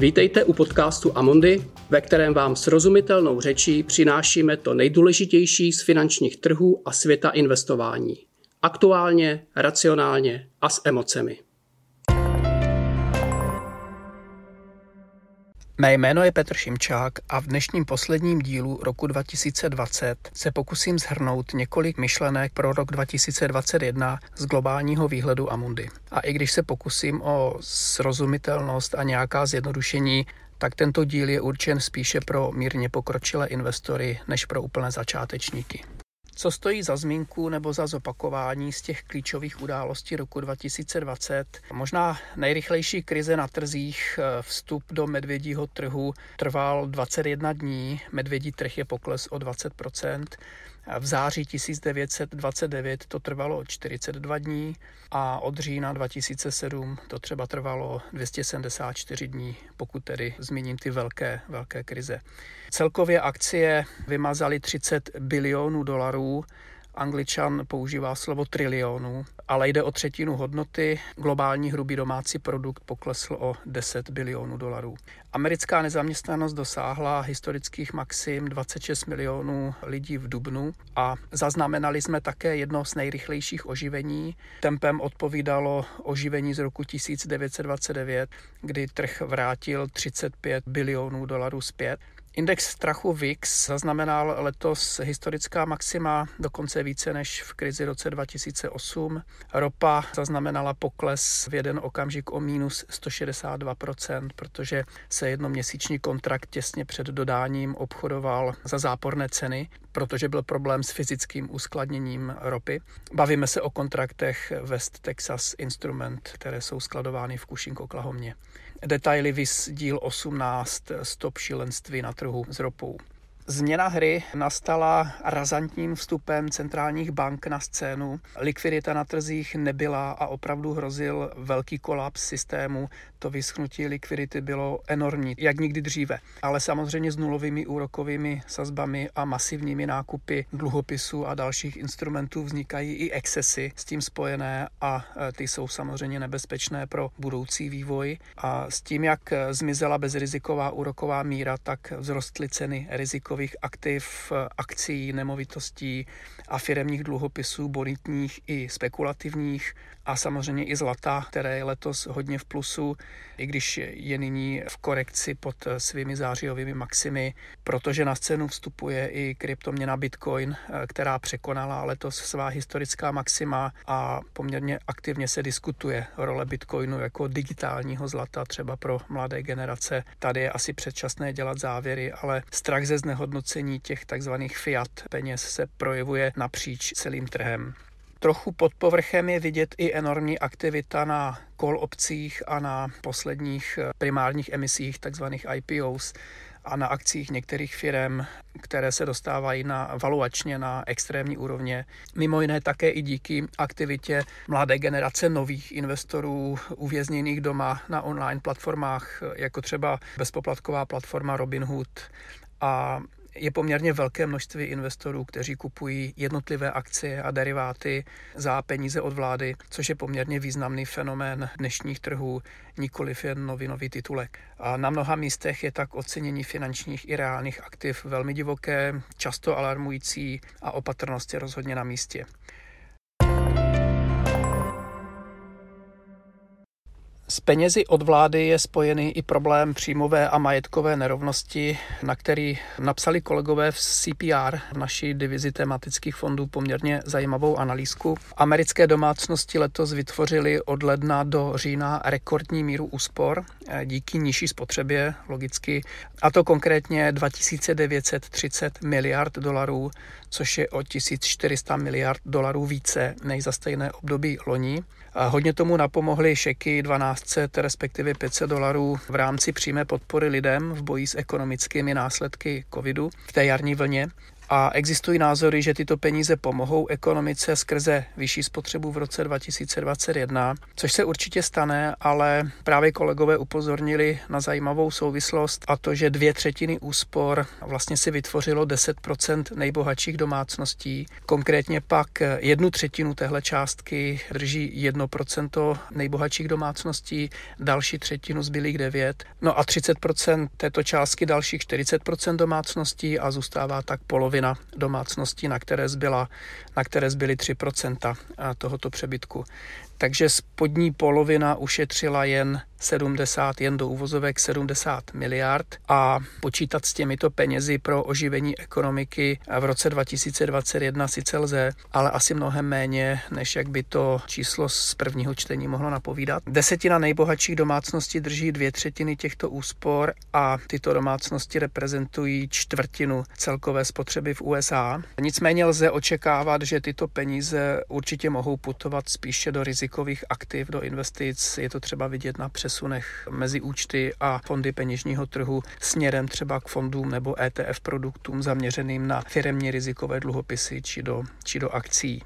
Vítejte u podcastu Amondy, ve kterém vám srozumitelnou řečí přinášíme to nejdůležitější z finančních trhů a světa investování. Aktuálně, racionálně a s emocemi. Mé jméno je Petr Šimčák a v dnešním posledním dílu roku 2020 se pokusím zhrnout několik myšlenek pro rok 2021 z globálního výhledu Amundy. A i když se pokusím o srozumitelnost a nějaká zjednodušení, tak tento díl je určen spíše pro mírně pokročilé investory než pro úplné začátečníky. Co stojí za zmínku nebo za zopakování z těch klíčových událostí roku 2020? Možná nejrychlejší krize na trzích, eh, vstup do medvědího trhu trval 21 dní, medvědí trh je pokles o 20 v září 1929 to trvalo 42 dní a od října 2007 to třeba trvalo 274 dní, pokud tedy zmíním ty velké, velké krize. Celkově akcie vymazaly 30 bilionů dolarů Angličan používá slovo trilionů, ale jde o třetinu hodnoty. Globální hrubý domácí produkt poklesl o 10 bilionů dolarů. Americká nezaměstnanost dosáhla historických maxim 26 milionů lidí v Dubnu a zaznamenali jsme také jedno z nejrychlejších oživení. Tempem odpovídalo oživení z roku 1929, kdy trh vrátil 35 bilionů dolarů zpět. Index strachu VIX zaznamenal letos historická maxima, dokonce více než v krizi roce 2008. Ropa zaznamenala pokles v jeden okamžik o minus 162%, protože se jednoměsíční kontrakt těsně před dodáním obchodoval za záporné ceny, protože byl problém s fyzickým uskladněním ropy. Bavíme se o kontraktech West Texas Instrument, které jsou skladovány v Cushing, Oklahomě. Detaily vys díl 18 Stop šílenství na trhu s ropou. Změna hry nastala razantním vstupem centrálních bank na scénu. Likvidita na trzích nebyla a opravdu hrozil velký kolaps systému. To vyschnutí likvidity bylo enormní, jak nikdy dříve. Ale samozřejmě s nulovými úrokovými sazbami a masivními nákupy dluhopisů a dalších instrumentů vznikají i excesy s tím spojené a e, ty jsou samozřejmě nebezpečné pro budoucí vývoj. A s tím, jak zmizela bezriziková úroková míra, tak vzrostly ceny rizikových rizikových aktiv, akcí, nemovitostí a firemních dluhopisů, bonitních i spekulativních a samozřejmě i zlata, které je letos hodně v plusu, i když je nyní v korekci pod svými zářijovými maximy, protože na scénu vstupuje i kryptoměna Bitcoin, která překonala letos svá historická maxima a poměrně aktivně se diskutuje role Bitcoinu jako digitálního zlata třeba pro mladé generace. Tady je asi předčasné dělat závěry, ale strach ze znehodnocení těch takzvaných fiat peněz se projevuje napříč celým trhem. Trochu pod povrchem je vidět i enormní aktivita na call opcích a na posledních eh, primárních emisích, takzvaných IPOs, a na akcích některých firm, které se dostávají na valuačně na extrémní úrovně. Mimo jiné také i díky aktivitě mladé generace nových investorů uvězněných doma na online platformách, jako třeba bezpoplatková platforma Robinhood a je poměrně velké množství investorů, kteří kupují jednotlivé akcie a deriváty za peníze od vlády, což je poměrně významný fenomén dnešních trhů, nikoliv jen novinový titulek. A na mnoha místech je tak ocenění finančních i reálných aktiv velmi divoké, často alarmující a opatrnost je rozhodně na místě. S penězi od vlády je spojený i problém příjmové a majetkové nerovnosti, na který napsali kolegové v CPR, v naší divizi tematických fondů, poměrně zajímavou analýzku. Americké domácnosti letos vytvořily od ledna do října rekordní míru úspor eh, díky nižší spotřebě, logicky, a to konkrétně 2930 miliard dolarů, což je o 1400 miliard dolarů více než za stejné období loni. Hodně tomu napomohly šeky 1200, respektive 500 dolarů v rámci přímé podpory lidem v boji s ekonomickými následky covidu v té jarní vlně. A existují názory, že tyto peníze pomohou ekonomice skrze vyšší spotřebu v roce 2021, což se určitě stane, ale právě kolegové upozornili na zajímavou souvislost a to, že dvě třetiny úspor vlastně si vytvořilo 10% nejbohatších domácností. Konkrétně pak jednu třetinu téhle částky drží 1% nejbohatších domácností, další třetinu zbylých 9, no a 30% této částky dalších 40% domácností a zůstává tak polovina domácností, na které zbyla, na které zbyly 3% tohoto přebytku. Takže spodní polovina ušetřila jen 70, jen do úvozovek 70 miliard a počítat s těmito penězi pro oživení ekonomiky v roce 2021 sice lze, ale asi mnohem méně, než jak by to číslo z prvního čtení mohlo napovídat. Desetina nejbohatších domácností drží dvě třetiny těchto úspor a tyto domácnosti reprezentují čtvrtinu celkové spotřeby v USA. Nicméně lze očekávat, že tyto peníze určitě mohou putovat spíše do rizikových aktiv, do investic. Je to třeba vidět na přes přesunech mezi účty a fondy peněžního trhu směrem třeba k fondům nebo ETF produktům zaměřeným na firemní rizikové dluhopisy či do, či do akcí.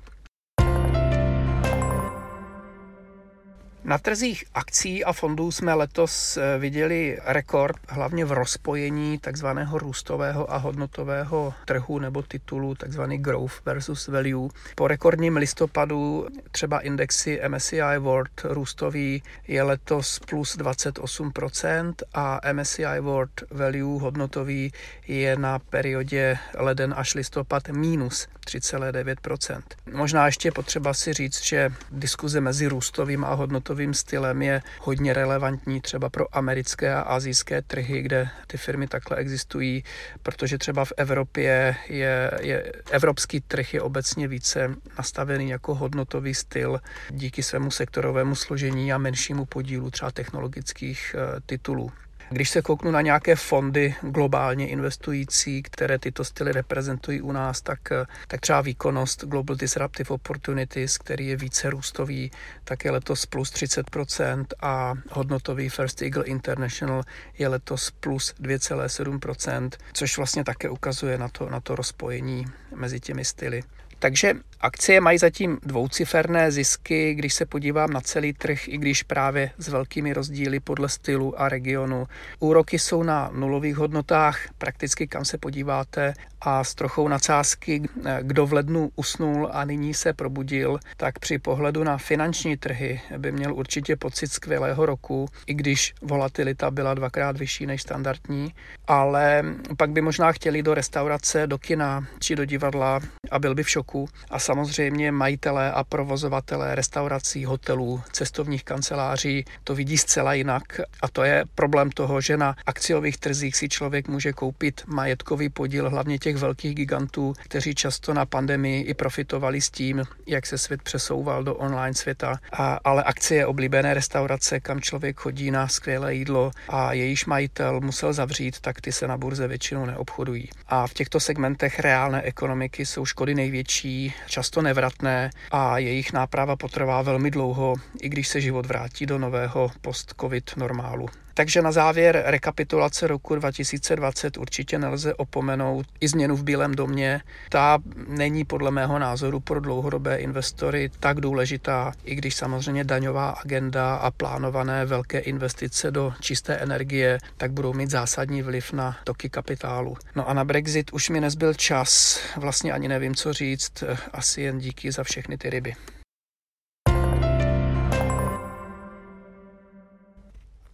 Na trzích akcí a fondů jsme letos eh, viděli rekord, hlavně v rozpojení takzvaného růstového a hodnotového trhu nebo titulu, takzvaný growth versus value. Po rekordním listopadu třeba indexy MSCI World růstový je letos plus 28% a MSCI World Value hodnotový je na periodě leden až listopad minus 3,9%. Možná ještě potřeba si říct, že diskuze mezi růstovým a hodnotovým stylem je hodně relevantní třeba pro americké a azijské trhy, kde ty firmy takhle existují, protože třeba v Evropě je, je evropský trh je obecně více nastavený jako hodnotový styl díky svému sektorovému složení a menšímu podílu třeba technologických eh, titulů. Když se kouknu na nějaké fondy globálně investující, které tyto styly reprezentují u nás, tak, tak třeba výkonnost Global Disruptive Opportunities, který je více růstový, tak je letos plus 30% a hodnotový First Eagle International je letos plus 2,7%, což vlastně také ukazuje na to, na to rozpojení mezi těmi styly. Takže akcie mají zatím dvouciferné zisky, když se podívám na celý trh, i když právě s velkými rozdíly podle stylu a regionu. Úroky jsou na nulových hodnotách, prakticky kam se podíváte a s trochou nadsázky, kdo v lednu usnul a nyní se probudil, tak při pohledu na finanční trhy by měl určitě pocit skvělého roku, i když volatilita byla dvakrát vyšší než standardní, ale pak by možná chtěli do restaurace, do kina či do divadla a byl by v šoku a samozřejmě majitelé a provozovatelé restaurací, hotelů, cestovních kanceláří to vidí zcela jinak a to je problém toho, že na akciových trzích si člověk může koupit majetkový podíl hlavně těch velkých gigantů, kteří často na pandemii i profitovali s tím, jak se svět přesouval do online světa, a, ale akcie oblíbené restaurace, kam člověk chodí na skvělé jídlo a jejíž majitel musel zavřít, tak ty se na burze většinou neobchodují. A v těchto segmentech reálné ekonomiky jsou škody největší větší, často nevratné a jejich náprava potrvá velmi dlouho, i když se život vrátí do nového post-covid normálu. Takže na závěr rekapitulace roku 2020 určitě nelze opomenout i změnu v Bílém domě. Ta není podle mého názoru pro dlouhodobé investory tak důležitá, i když samozřejmě daňová agenda a plánované velké investice do čisté energie tak budou mít zásadní vliv na toky kapitálu. No a na Brexit už mi nezbyl čas, vlastně ani nevím, co říct, asi jen díky za všechny ty ryby.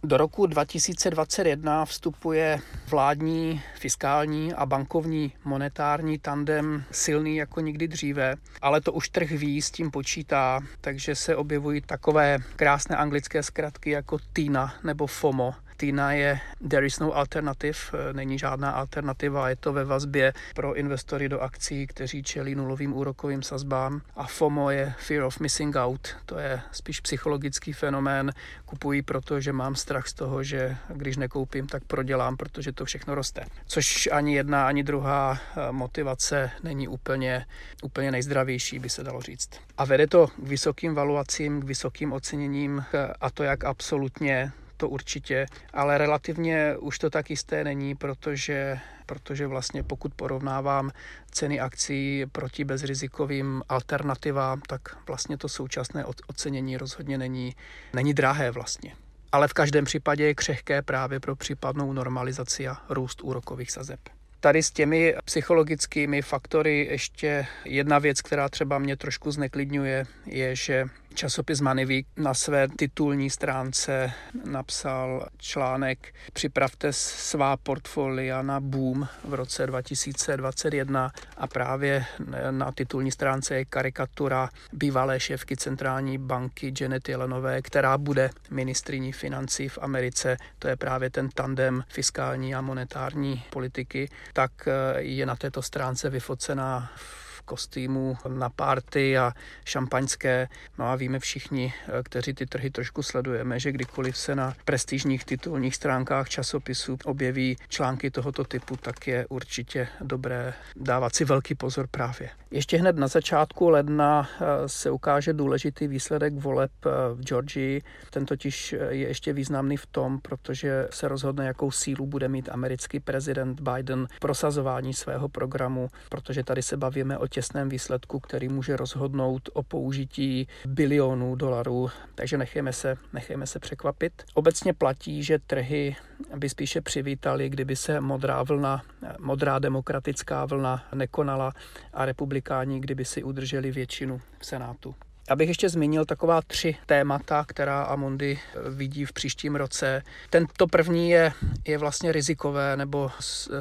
Do roku 2021 vstupuje vládní, fiskální a bankovní monetární tandem silný jako nikdy dříve, ale to už trh ví, s tím počítá, takže se objevují takové krásné anglické zkratky jako TINA nebo FOMO, Tina je There is no alternative, eh, není žádná alternativa, je to ve vazbě pro investory do akcí, kteří čelí nulovým úrokovým sazbám. A FOMO je Fear of Missing Out, to je spíš psychologický fenomén. Kupuji proto, že mám strach z toho, že když nekoupím, tak prodělám, protože to všechno roste. Což ani jedna, ani druhá eh, motivace není úplně, úplně nejzdravější, by se dalo říct. A vede to k vysokým valuacím, k vysokým oceněním, eh, a to jak absolutně, to určitě, ale relativně už to tak jisté není, protože, protože vlastně pokud porovnávám ceny akcí proti bezrizikovým alternativám, tak vlastně to současné ocenění rozhodně není, není drahé vlastně. Ale v každém případě je křehké právě pro případnou normalizaci a růst úrokových sazeb. Tady s těmi psychologickými faktory ještě jedna věc, která třeba mě trošku zneklidňuje, je, že Časopis Manivik na své titulní stránce napsal článek Připravte svá portfolia na boom v roce 2021 a právě na titulní stránce je karikatura bývalé šéfky centrální banky Janet Yellenové, která bude ministriní financí v Americe. To je právě ten tandem fiskální a monetární politiky. Tak je na této stránce vyfocená v kostýmů na párty a šampaňské. No a víme všichni, eh, kteří ty trhy trošku sledujeme, že kdykoliv se na prestižních titulních stránkách časopisů objeví články tohoto typu, tak je určitě dobré dávat si velký pozor právě. Ještě hned na začátku ledna eh, se ukáže důležitý výsledek voleb eh, v Georgii. Ten totiž je ještě významný v tom, protože se rozhodne, jakou sílu bude mít americký prezident Biden prosazování svého programu, protože tady se bavíme o těsném výsledku, který může rozhodnout o použití bilionů dolarů, takže nechejme se, nechejme se překvapit. Obecně platí, že trhy by spíše přivítali, kdyby se modrá vlna, modrá demokratická vlna nekonala a republikáni, kdyby si udrželi většinu v Senátu. Abych ještě zmínil taková tři témata, která Amundi eh, vidí v příštím roce. Tento první je, je vlastně rizikové nebo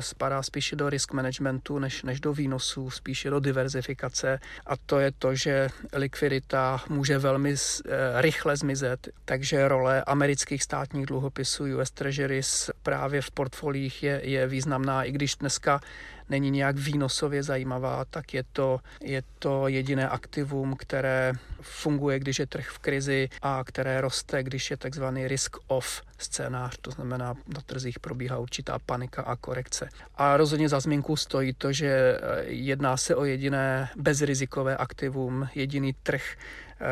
spadá spíše do risk managementu než, než do výnosů, spíše do diverzifikace a to je to, že likvidita může velmi eh, rychle zmizet, takže role amerických státních dluhopisů US Treasuries právě v portfoliích je, je významná, i když dneska není nějak výnosově zajímavá, tak je to, je to jediné aktivum, které funguje, když je trh v krizi a které roste, když je takzvaný risk-off scénář, to znamená na trzích probíhá určitá panika a korekce. A rozhodně za zmínku stojí to, že eh, jedná se o jediné bezrizikové aktivum, jediný trh,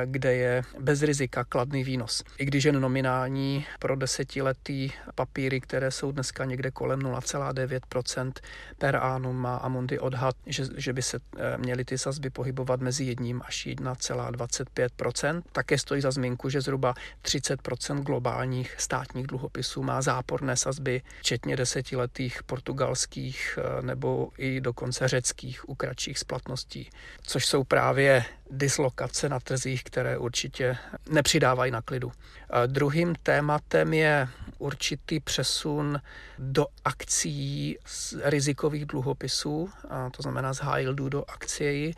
kde je bez rizika kladný výnos. I když jen nominální pro desetiletý papíry, které jsou dneska někde kolem 0,9% per annum, má Amundi odhad, že, že by se eh, měly ty sazby pohybovat mezi jedním až 1,25%. Také stojí za zmínku, že zhruba 30% globálních státních dluhopisů má záporné sazby, včetně desetiletých portugalských eh, nebo i dokonce řeckých u kratších splatností, což jsou právě dislokace na trzích, které určitě nepřidávají na klidu. Druhým tématem je určitý přesun do akcí z rizikových dluhopisů, to znamená z high yieldu do akcií,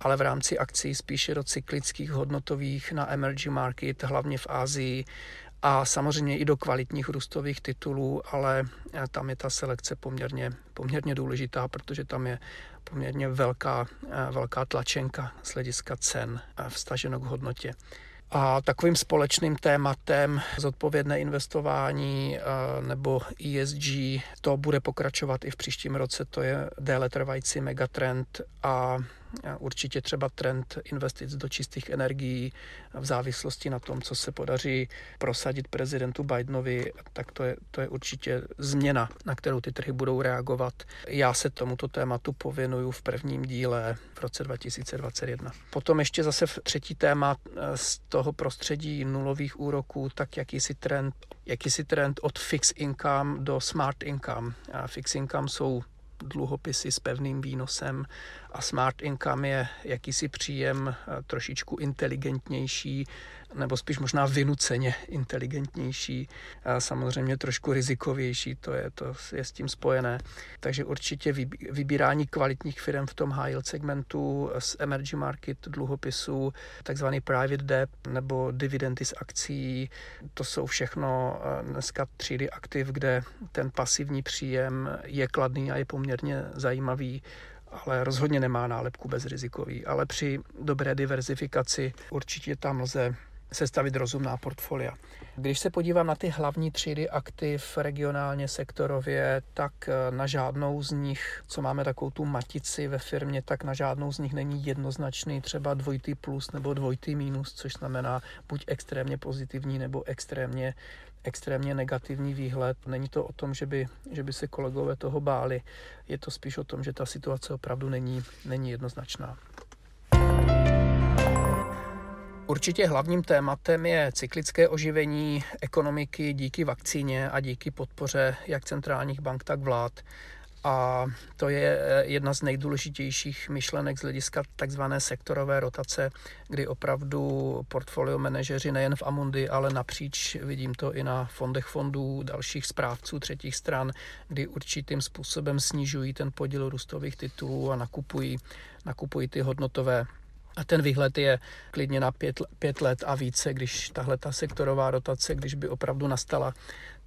ale v rámci akcí spíše do cyklických hodnotových na emerging market, hlavně v Ázii, a samozřejmě i do kvalitních růstových titulů, ale tam je ta selekce poměrně, poměrně důležitá, protože tam je poměrně velká, velká tlačenka z hlediska cen vstaženo k hodnotě. A takovým společným tématem zodpovědné investování nebo ESG, to bude pokračovat i v příštím roce, to je déle trvající megatrend a určitě třeba trend investic do čistých energií v závislosti na tom, co se podaří prosadit prezidentu Bidenovi, tak to je, to je určitě změna, na kterou ty trhy budou reagovat. Já se tomuto tématu pověnuju v prvním díle v roce 2021. Potom ještě zase třetí téma eh, z toho prostředí nulových úroků, tak jakýsi trend jakýsi trend od fixed income do smart income. A fixed income jsou dluhopisy s pevným výnosem a smart income je jakýsi příjem eh, trošičku inteligentnější, nebo spíš možná vynuceně inteligentnější, a samozřejmě trošku rizikovější, to je, to je s tím spojené. Takže určitě vybírání kvalitních firm v tom high yield segmentu z emerging market dluhopisů, takzvaný private debt nebo dividendy z akcí, to jsou všechno dneska třídy aktiv, kde ten pasivní příjem je kladný a je poměrně zajímavý ale rozhodně nemá nálepku bezrizikový. Ale při dobré diverzifikaci určitě tam lze sestavit rozumná portfolia. Když se podívám na ty hlavní třídy aktiv regionálně, sektorově, tak eh, na žádnou z nich, co máme takovou tu matici ve firmě, tak na žádnou z nich není jednoznačný třeba dvojitý plus nebo dvojitý minus, což znamená buď extrémně pozitivní nebo extrémně extrémně negativní výhled. Není to o tom, že by, že by se kolegové toho báli. Je to spíš o tom, že ta situace opravdu není, není jednoznačná. Určitě hlavním tématem je cyklické oživení ekonomiky díky vakcíně a díky podpoře jak centrálních bank, tak vlád. A to je eh, jedna z nejdůležitějších myšlenek z hlediska takzvané sektorové rotace, kdy opravdu portfolio manažeři nejen v Amundi, ale napříč, vidím to i na fondech fondů, dalších správců třetích stran, kdy určitým způsobem snižují ten podíl růstových titulů a nakupují, nakupují ty hodnotové a ten výhled je klidně na pět, pět let a více, když tahle ta sektorová rotace, když by opravdu nastala,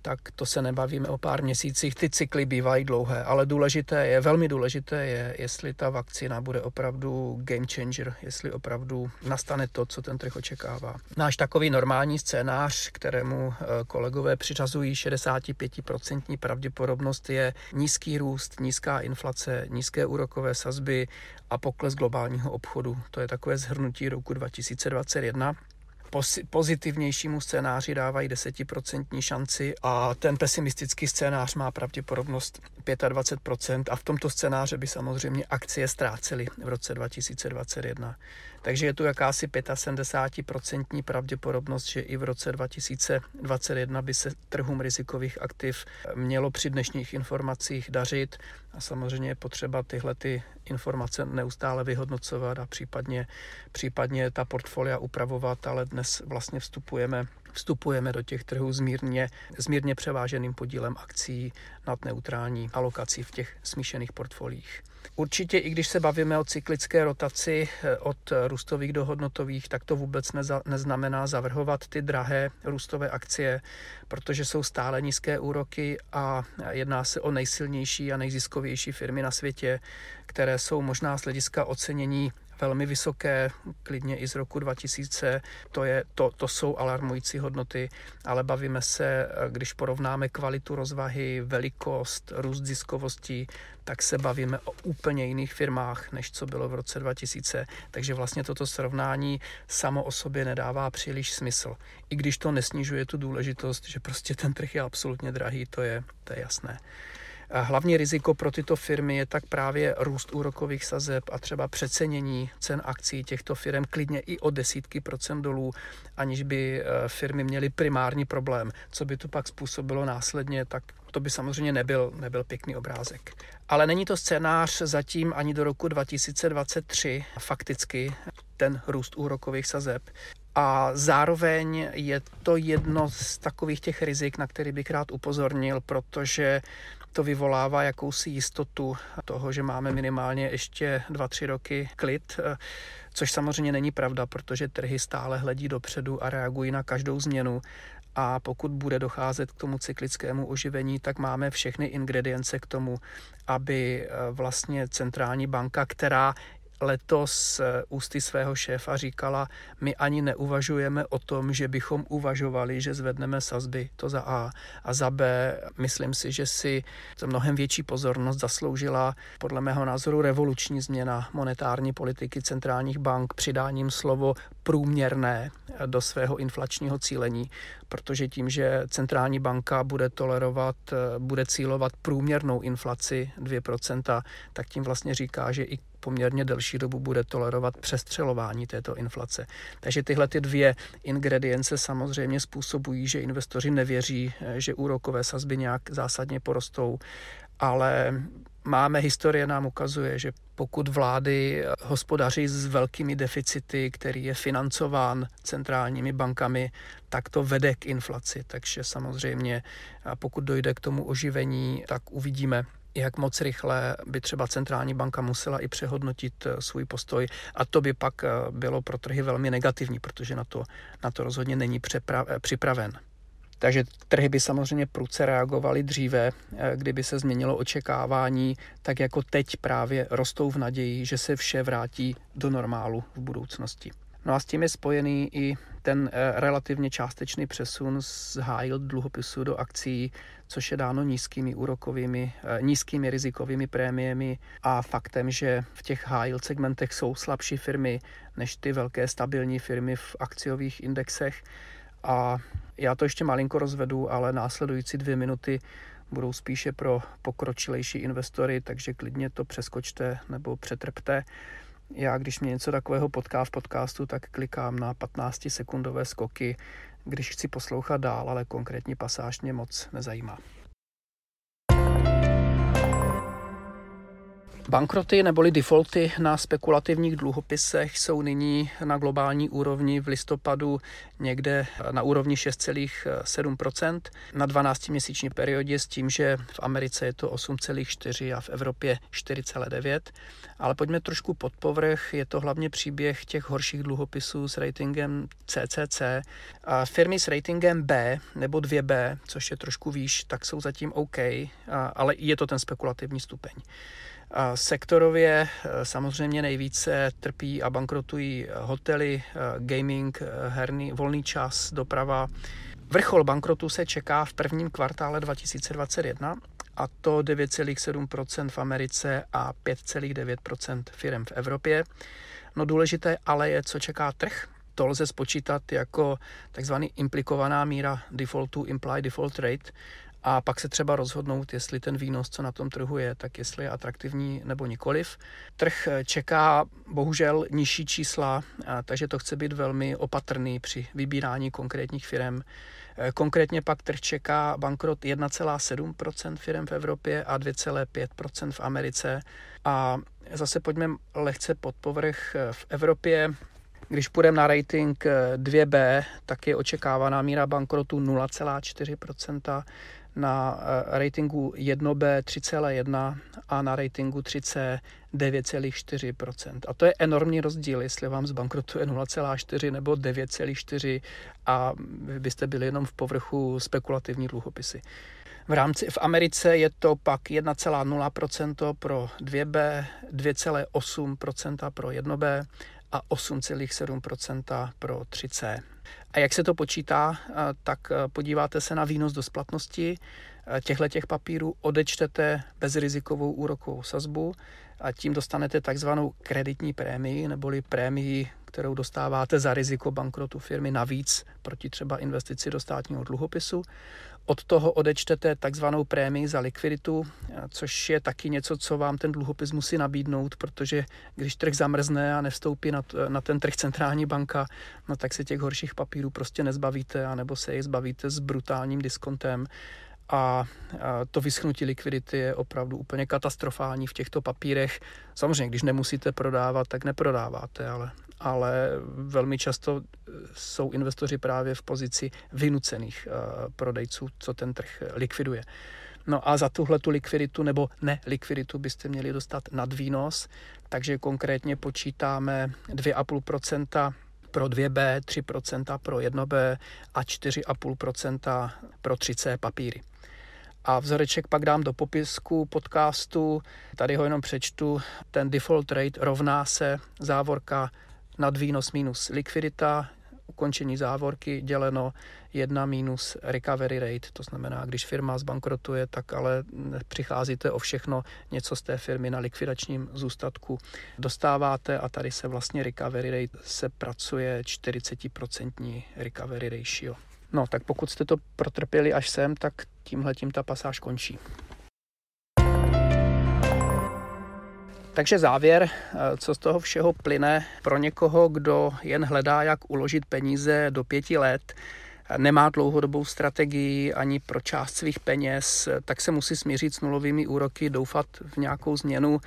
tak to se nebavíme o pár měsících. Ty cykly bývají dlouhé, ale důležité je, velmi důležité je, jestli ta vakcína bude opravdu game changer, jestli opravdu nastane to, co ten trh očekává. Náš takový normální scénář, kterému eh, kolegové přiřazují 65% pravděpodobnost, je nízký růst, nízká inflace, nízké úrokové sazby a pokles globálního obchodu. To je takové zhrnutí roku 2021 pozitivnějšímu scénáři dávají desetiprocentní šanci a ten pesimistický scénář má pravděpodobnost 25% a v tomto scénáře by samozřejmě akcie ztrácely v roce 2021. Takže je tu jakási 75% pravděpodobnost, že i v roce 2021 by se trhům rizikových aktiv mělo při dnešních informacích dařit a samozřejmě je potřeba tyhle ty informace neustále vyhodnocovat a případně, případně ta portfolia upravovat, ale dnes vlastně vstupujeme vstupujeme do těch trhů s mírně, s mírně převáženým podílem akcí nad neutrální alokací v těch smíšených portfoliích. Určitě, i když se bavíme o cyklické rotaci eh, od růstových do hodnotových, tak to vůbec neza, neznamená zavrhovat ty drahé růstové akcie, protože jsou stále nízké úroky a jedná se o nejsilnější a nejziskovější firmy na světě, které jsou možná z hlediska ocenění velmi vysoké, klidně i z roku 2000. To, je, to, to jsou alarmující hodnoty, ale bavíme se, když porovnáme kvalitu rozvahy, velikost, růst ziskovosti, tak se bavíme o úplně jiných firmách, než co bylo v roce 2000. Takže vlastně toto srovnání samo o sobě nedává příliš smysl. I když to nesnižuje tu důležitost, že prostě ten trh je absolutně drahý, to je, to je jasné. Hlavní riziko pro tyto firmy je tak právě růst úrokových sazeb a třeba přecenění cen akcí těchto firm klidně i o desítky procent dolů, aniž by eh, firmy měly primární problém. Co by to pak způsobilo následně, tak to by samozřejmě nebyl, nebyl pěkný obrázek. Ale není to scénář zatím ani do roku 2023 fakticky ten růst úrokových sazeb. A zároveň je to jedno z takových těch rizik, na který bych rád upozornil, protože to vyvolává jakousi jistotu toho, že máme minimálně ještě 2-3 roky klid, což samozřejmě není pravda, protože trhy stále hledí dopředu a reagují na každou změnu. A pokud bude docházet k tomu cyklickému oživení, tak máme všechny ingredience k tomu, aby vlastně centrální banka, která letos eh, ústy svého šéfa říkala, my ani neuvažujeme o tom, že bychom uvažovali, že zvedneme sazby, to za A. A za B, myslím si, že si to mnohem větší pozornost zasloužila podle mého názoru revoluční změna monetární politiky centrálních bank přidáním slovo průměrné do svého inflačního cílení, protože tím, že centrální banka bude tolerovat, eh, bude cílovat průměrnou inflaci 2%, tak tím vlastně říká, že i poměrně delší dobu bude tolerovat přestřelování této inflace. Takže tyhle ty dvě ingredience samozřejmě způsobují, že investoři nevěří, eh, že úrokové sazby nějak zásadně porostou, ale máme historie nám ukazuje, že pokud vlády hospodaří s velkými deficity, který je financován centrálními bankami, tak to vede k inflaci. Takže samozřejmě, pokud dojde k tomu oživení, tak uvidíme, jak moc rychle by třeba centrální banka musela i přehodnotit eh, svůj postoj a to by pak eh, bylo pro trhy velmi negativní, protože na to, na to rozhodně není eh, připraven. Takže trhy by samozřejmě prudce reagovaly dříve, kdyby se změnilo očekávání, tak jako teď právě rostou v naději, že se vše vrátí do normálu v budoucnosti. No a s tím je spojený i ten eh, relativně částečný přesun z yield dluhopisů do akcí, což je dáno nízkými úrokovými, eh, nízkými rizikovými prémiemi a faktem, že v těch yield segmentech jsou slabší firmy než ty velké stabilní firmy v akciových indexech A já to ještě malinko rozvedu, ale následující dvě minuty budou spíše pro pokročilejší investory, takže klidně to přeskočte nebo přetrpte. Já, když mě něco takového potká v podcastu, tak klikám na 15-sekundové skoky, když chci poslouchat dál, ale konkrétní pasáž mě moc nezajímá. Bankroty neboli defaulty na spekulativních dluhopisech jsou nyní na globální úrovni v listopadu někde na úrovni 6,7% na 12-měsíční periodě s tím, že v Americe je to 8,4 a v Evropě 4,9. Ale pojďme trošku pod povrch, je to hlavně příběh těch horších dluhopisů s ratingem CCC. A firmy s ratingem B nebo 2B, což je trošku výš, tak jsou zatím OK, ale je to ten spekulativní stupeň. Sektorově e, samozřejmě nejvíce trpí a bankrotují hotely, e, gaming, herný, volný čas, doprava. Vrchol bankrotu se čeká v prvním kvartále 2021 a to 9,7% v Americe a 5,9% firm v Evropě. No důležité ale je, co čeká trh. To lze spočítat jako takzvaný implikovaná míra defaultu, implied default rate, a pak se třeba rozhodnout, jestli ten výnos, co na tom trhu je, tak jestli je atraktivní nebo nikoliv. Trh čeká bohužel nižší čísla, takže to chce být velmi opatrný při vybírání konkrétních firm. E, konkrétně pak trh čeká bankrot 1,7% firm v Evropě a 2,5% v Americe. A zase pojďme lehce pod povrch v Evropě. Když půjdeme na rating 2B, tak je očekávaná míra bankrotu 0,4%, na eh, ratingu 1B 3,1 a na ratingu 3C 9,4%. A to je enormní rozdíl, jestli vám zbankrotuje 0,4 nebo 9,4 a vy byste byli jenom v povrchu spekulativní dluhopisy. V rámci v Americe je to pak 1,0% pro 2B, 2,8% pro 1B a 8,7% pro 3C. A jak se to počítá, tak podíváte se na výnos do splatnosti těchto těch papírů, odečtete bezrizikovou úrokovou sazbu a tím dostanete takzvanou kreditní prémii, neboli prémii, kterou dostáváte za riziko bankrotu firmy navíc proti třeba investici do státního dluhopisu. Od toho odečtete takzvanou prémii za likviditu, což je taky něco, co vám ten dluhopis musí nabídnout, protože když trh zamrzne a nevstoupí na, na ten trh centrální banka, no tak se těch horších papírů prostě nezbavíte, anebo se je zbavíte s brutálním diskontem a to vyschnutí likvidity je opravdu úplně katastrofální v těchto papírech. Samozřejmě, když nemusíte prodávat, tak neprodáváte, ale, ale velmi často e, jsou investoři právě v pozici vynucených e, prodejců, co ten trh likviduje. No a za tuhle tu likviditu nebo ne likviditu byste měli dostat nadvýnos, takže konkrétně počítáme 2,5% pro 2B, 3% pro 1B a 4,5% pro 3C papíry. A vzoreček pak dám do popisku podcastu, tady ho jenom přečtu. Ten default rate rovná se závorka nad výnos minus likvidita, ukončení závorky děleno 1 minus recovery rate, to znamená, když firma zbankrotuje, tak ale přicházíte o všechno, něco z té firmy na likvidačním zůstatku dostáváte a tady se vlastně recovery rate se pracuje 40% recovery ratio. No, tak pokud jste to protrpěli až sem, tak tímhle tím ta pasáž končí. Takže závěr, co z toho všeho plyne pro někoho, kdo jen hledá, jak uložit peníze do pěti let, nemá dlouhodobou strategii ani pro část svých peněz, tak se musí smířit s nulovými úroky, doufat v nějakou změnu,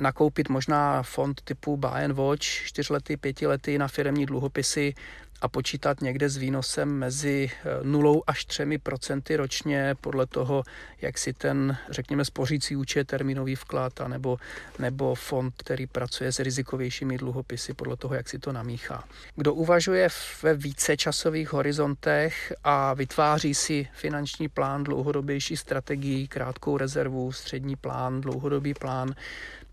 nakoupit možná fond typu Buy and Watch, čtyřletý, pětiletý na firemní dluhopisy, a počítat někde s výnosem mezi 0 eh, až 3 procenty ročně podle toho, jak si ten, řekněme, spořící účet, termínový vklad a nebo, nebo fond, který pracuje s rizikovějšími dluhopisy, podle toho, jak si to namíchá. Kdo uvažuje ve více časových horizontech a vytváří si finanční plán, dlouhodobější strategii, krátkou rezervu, střední plán, dlouhodobý plán,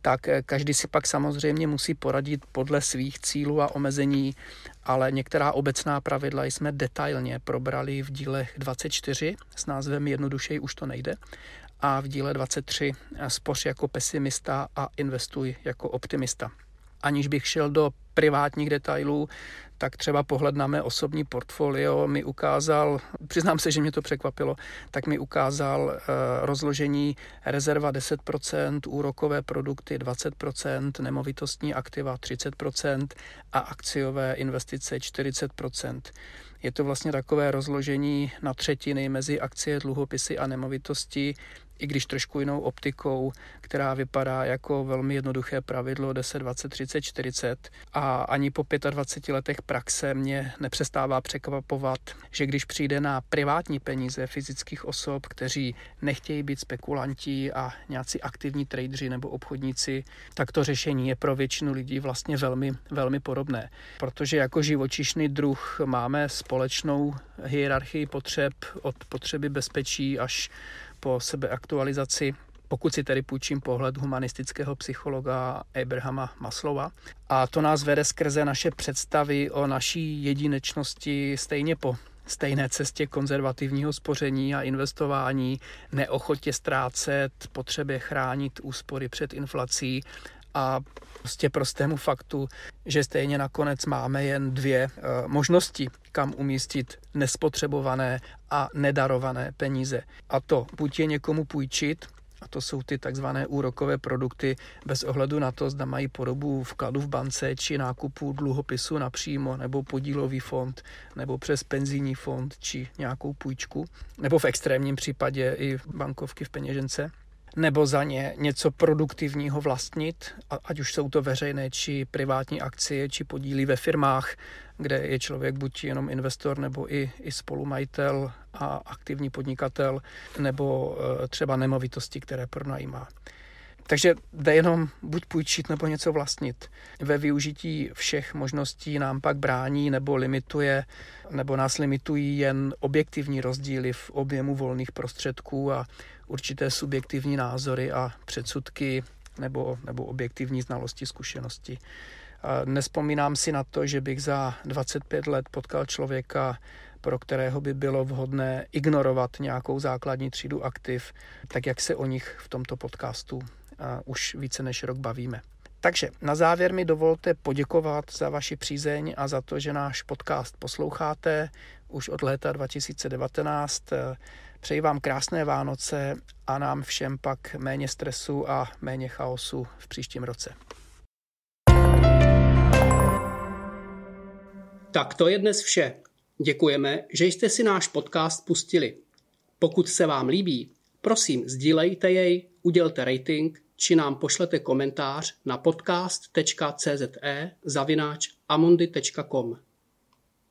tak eh, každý si pak samozřejmě musí poradit podle svých cílů a omezení, ale některá obecná pravidla jsme detailně probrali v dílech 24 s názvem Jednodušej už to nejde a v díle 23 eh, Spoř jako pesimista a investuj jako optimista. Aniž bych šel do privátních detailů, tak třeba pohled na mé osobní portfolio mi ukázal, přiznám se, že mě to překvapilo, tak mi ukázal eh, rozložení rezerva 10%, úrokové produkty 20%, nemovitostní aktiva 30% a akciové investice 40%. Je to vlastně takové rozložení na třetiny mezi akcie, dluhopisy a nemovitosti, i když trošku jinou optikou, která vypadá jako velmi jednoduché pravidlo 10, 20, 30, 40 a ani po 25 letech praxe mě nepřestává překvapovat, že když přijde na privátní peníze fyzických osob, kteří nechtějí být spekulanti a nějací aktivní tradeři nebo obchodníci, tak to řešení je pro většinu lidí vlastně velmi, velmi podobné. Protože jako živočišný druh máme společnou hierarchii potřeb od potřeby bezpečí až po sebeaktualizaci, pokud si tedy půjčím pohled humanistického psychologa Abrahama Maslova. A to nás vede skrze naše představy o naší jedinečnosti stejně po stejné cestě konzervativního spoření a investování, neochotě ztrácet, potřebě chránit úspory před inflací a prostě prostému faktu, že stejně nakonec máme jen dvě e, možnosti, kam umístit nespotřebované a nedarované peníze. A to buď je někomu půjčit, a to jsou ty takzvané úrokové produkty bez ohledu na to, zda mají podobu vkladu v bance či nákupu dluhopisu napřímo, nebo podílový fond, nebo přes penzijní fond či nějakou půjčku, nebo v extrémním případě i bankovky v peněžence nebo za ně něco produktivního vlastnit, ať už jsou to veřejné či privátní akcie, či podíly ve firmách, kde je člověk buď jenom investor, nebo i, i spolumajitel a aktivní podnikatel, nebo e, třeba nemovitosti, které pronajímá. Takže jde jenom buď půjčit nebo něco vlastnit. Ve využití všech možností nám pak brání nebo limituje, nebo nás limitují jen objektivní rozdíly v objemu volných prostředků a určité subjektivní názory a předsudky nebo, nebo objektivní znalosti, zkušenosti. Nespomínám si na to, že bych za 25 let potkal člověka, pro kterého by bylo vhodné ignorovat nějakou základní třídu aktiv, tak jak se o nich v tomto podcastu už více než rok bavíme. Takže na závěr mi dovolte poděkovat za vaši přízeň a za to, že náš podcast posloucháte už od léta 2019. Přeji vám krásné Vánoce a nám všem pak méně stresu a méně chaosu v příštím roce. Tak to je dnes vše. Děkujeme, že jste si náš podcast pustili. Pokud se vám líbí, prosím sdílejte jej, udělte rating či nám pošlete komentář na podcast.cze zavináč amundi.com.